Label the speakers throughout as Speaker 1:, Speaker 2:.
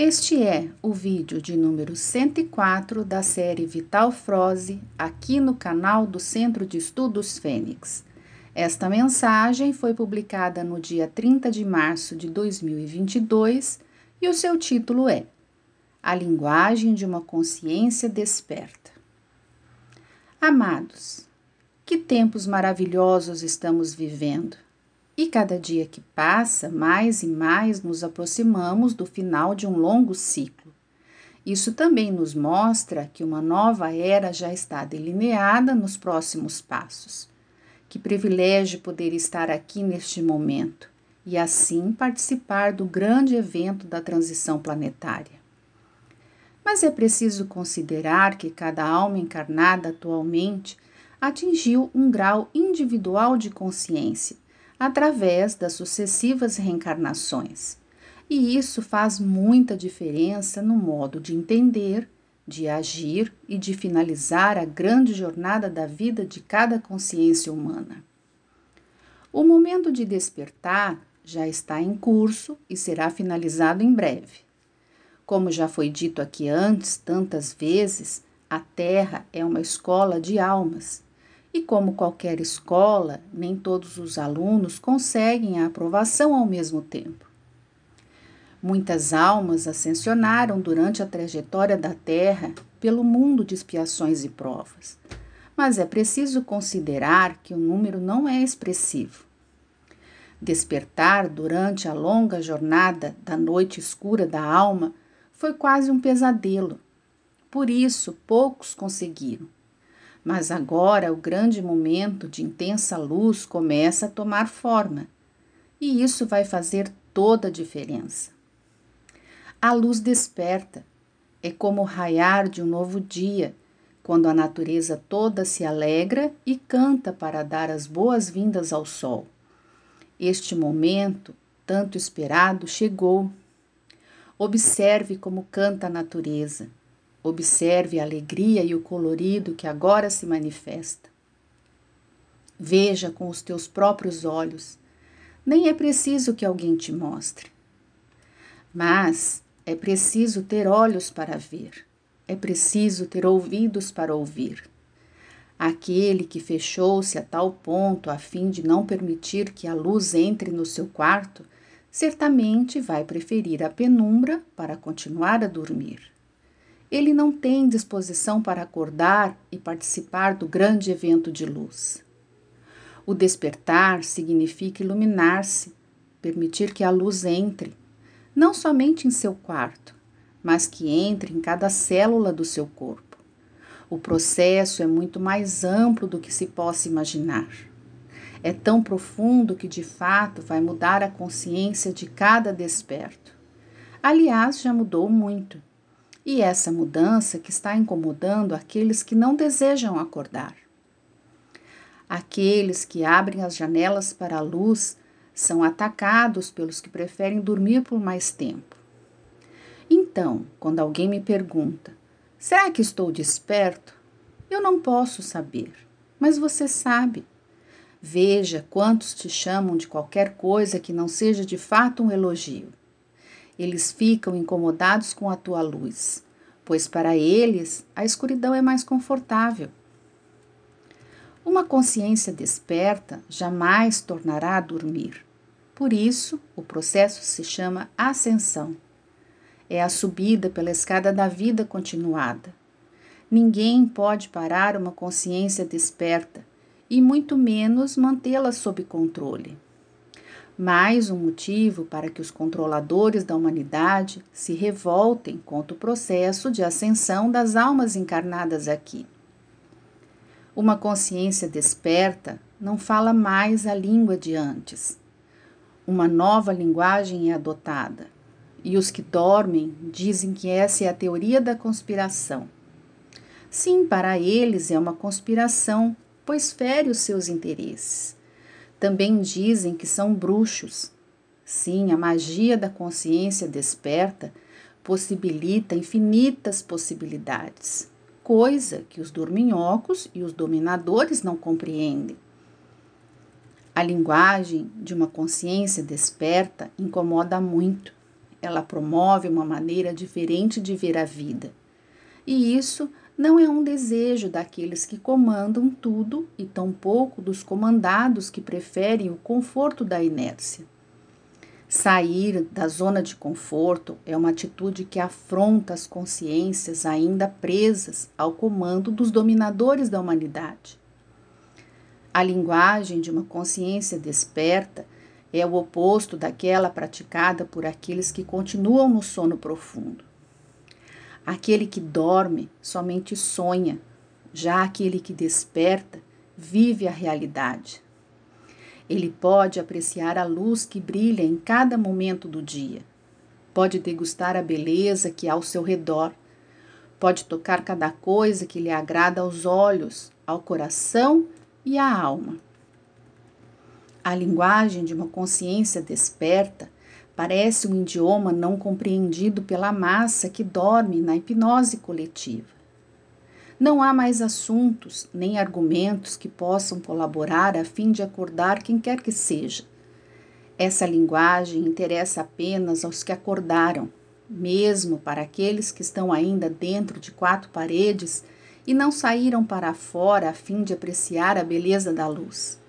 Speaker 1: Este é o vídeo de número 104 da série Vital Froze, aqui no canal do Centro de Estudos Fênix. Esta mensagem foi publicada no dia 30 de março de 2022 e o seu título é A Linguagem de uma Consciência Desperta. Amados, que tempos maravilhosos estamos vivendo! E cada dia que passa, mais e mais nos aproximamos do final de um longo ciclo. Isso também nos mostra que uma nova era já está delineada nos próximos passos. Que privilégio poder estar aqui neste momento e assim participar do grande evento da transição planetária. Mas é preciso considerar que cada alma encarnada atualmente atingiu um grau individual de consciência através das sucessivas reencarnações. E isso faz muita diferença no modo de entender, de agir e de finalizar a grande jornada da vida de cada consciência humana. O momento de despertar já está em curso e será finalizado em breve. Como já foi dito aqui antes tantas vezes, a Terra é uma escola de almas e como qualquer escola, nem todos os alunos conseguem a aprovação ao mesmo tempo. Muitas almas ascensionaram durante a trajetória da Terra pelo mundo de expiações e provas, mas é preciso considerar que o número não é expressivo. Despertar durante a longa jornada da noite escura da alma foi quase um pesadelo. Por isso, poucos conseguiram. Mas agora o grande momento de intensa luz começa a tomar forma, e isso vai fazer toda a diferença. A luz desperta, é como o raiar de um novo dia, quando a natureza toda se alegra e canta para dar as boas-vindas ao sol. Este momento, tanto esperado, chegou. Observe como canta a natureza. Observe a alegria e o colorido que agora se manifesta. Veja com os teus próprios olhos. Nem é preciso que alguém te mostre. Mas é preciso ter olhos para ver. É preciso ter ouvidos para ouvir. Aquele que fechou-se a tal ponto a fim de não permitir que a luz entre no seu quarto, certamente vai preferir a penumbra para continuar a dormir ele não tem disposição para acordar e participar do grande evento de luz. O despertar significa iluminar-se, permitir que a luz entre, não somente em seu quarto, mas que entre em cada célula do seu corpo. O processo é muito mais amplo do que se possa imaginar. É tão profundo que de fato vai mudar a consciência de cada desperto. Aliás, já mudou muito e essa mudança que está incomodando aqueles que não desejam acordar. Aqueles que abrem as janelas para a luz são atacados pelos que preferem dormir por mais tempo. Então, quando alguém me pergunta: será que estou desperto? Eu não posso saber, mas você sabe. Veja quantos te chamam de qualquer coisa que não seja de fato um elogio. Eles ficam incomodados com a tua luz, pois para eles a escuridão é mais confortável. Uma consciência desperta jamais tornará a dormir. Por isso, o processo se chama ascensão. É a subida pela escada da vida continuada. Ninguém pode parar uma consciência desperta e muito menos mantê-la sob controle mais um motivo para que os controladores da humanidade se revoltem contra o processo de ascensão das almas encarnadas aqui. Uma consciência desperta não fala mais a língua de antes. Uma nova linguagem é adotada, e os que dormem dizem que essa é a teoria da conspiração. Sim, para eles é uma conspiração, pois fere os seus interesses também dizem que são bruxos. Sim, a magia da consciência desperta possibilita infinitas possibilidades, coisa que os dorminhocos e os dominadores não compreendem. A linguagem de uma consciência desperta incomoda muito. ela promove uma maneira diferente de ver a vida. E isso não é um desejo daqueles que comandam tudo e tampouco dos comandados que preferem o conforto da inércia. Sair da zona de conforto é uma atitude que afronta as consciências ainda presas ao comando dos dominadores da humanidade. A linguagem de uma consciência desperta é o oposto daquela praticada por aqueles que continuam no sono profundo. Aquele que dorme somente sonha, já aquele que desperta vive a realidade. Ele pode apreciar a luz que brilha em cada momento do dia, pode degustar a beleza que há ao seu redor, pode tocar cada coisa que lhe agrada aos olhos, ao coração e à alma. A linguagem de uma consciência desperta parece um idioma não compreendido pela massa que dorme na hipnose coletiva. Não há mais assuntos nem argumentos que possam colaborar a fim de acordar quem quer que seja. Essa linguagem interessa apenas aos que acordaram, mesmo para aqueles que estão ainda dentro de quatro paredes e não saíram para fora a fim de apreciar a beleza da luz.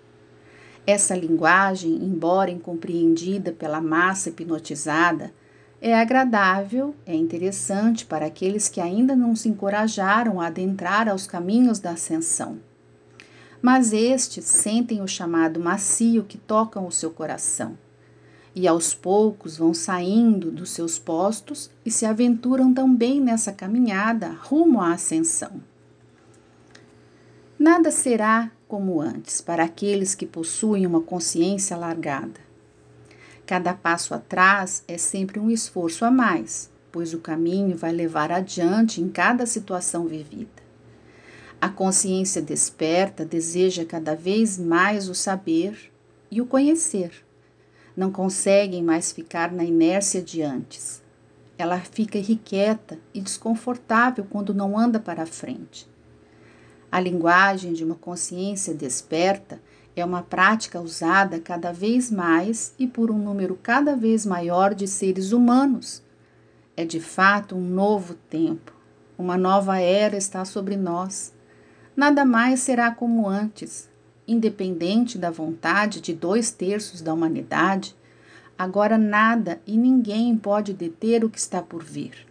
Speaker 1: Essa linguagem, embora incompreendida pela massa hipnotizada, é agradável, é interessante para aqueles que ainda não se encorajaram a adentrar aos caminhos da ascensão. Mas estes sentem o chamado macio que tocam o seu coração, e aos poucos vão saindo dos seus postos e se aventuram também nessa caminhada rumo à ascensão. Nada será como antes para aqueles que possuem uma consciência alargada. Cada passo atrás é sempre um esforço a mais, pois o caminho vai levar adiante em cada situação vivida. A consciência desperta deseja cada vez mais o saber e o conhecer. Não conseguem mais ficar na inércia de antes. Ela fica irrequieta e desconfortável quando não anda para frente. A linguagem de uma consciência desperta é uma prática usada cada vez mais e por um número cada vez maior de seres humanos. É de fato um novo tempo, uma nova era está sobre nós. Nada mais será como antes. Independente da vontade de dois terços da humanidade, agora nada e ninguém pode deter o que está por vir.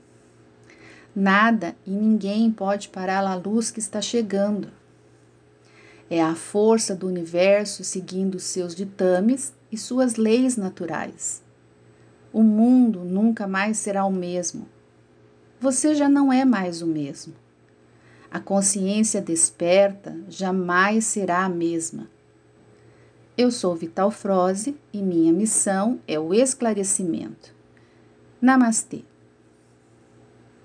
Speaker 1: Nada e ninguém pode parar a luz que está chegando. É a força do universo seguindo seus ditames e suas leis naturais. O mundo nunca mais será o mesmo. Você já não é mais o mesmo. A consciência desperta jamais será a mesma. Eu sou Vital Froze e minha missão é o esclarecimento. Namastê.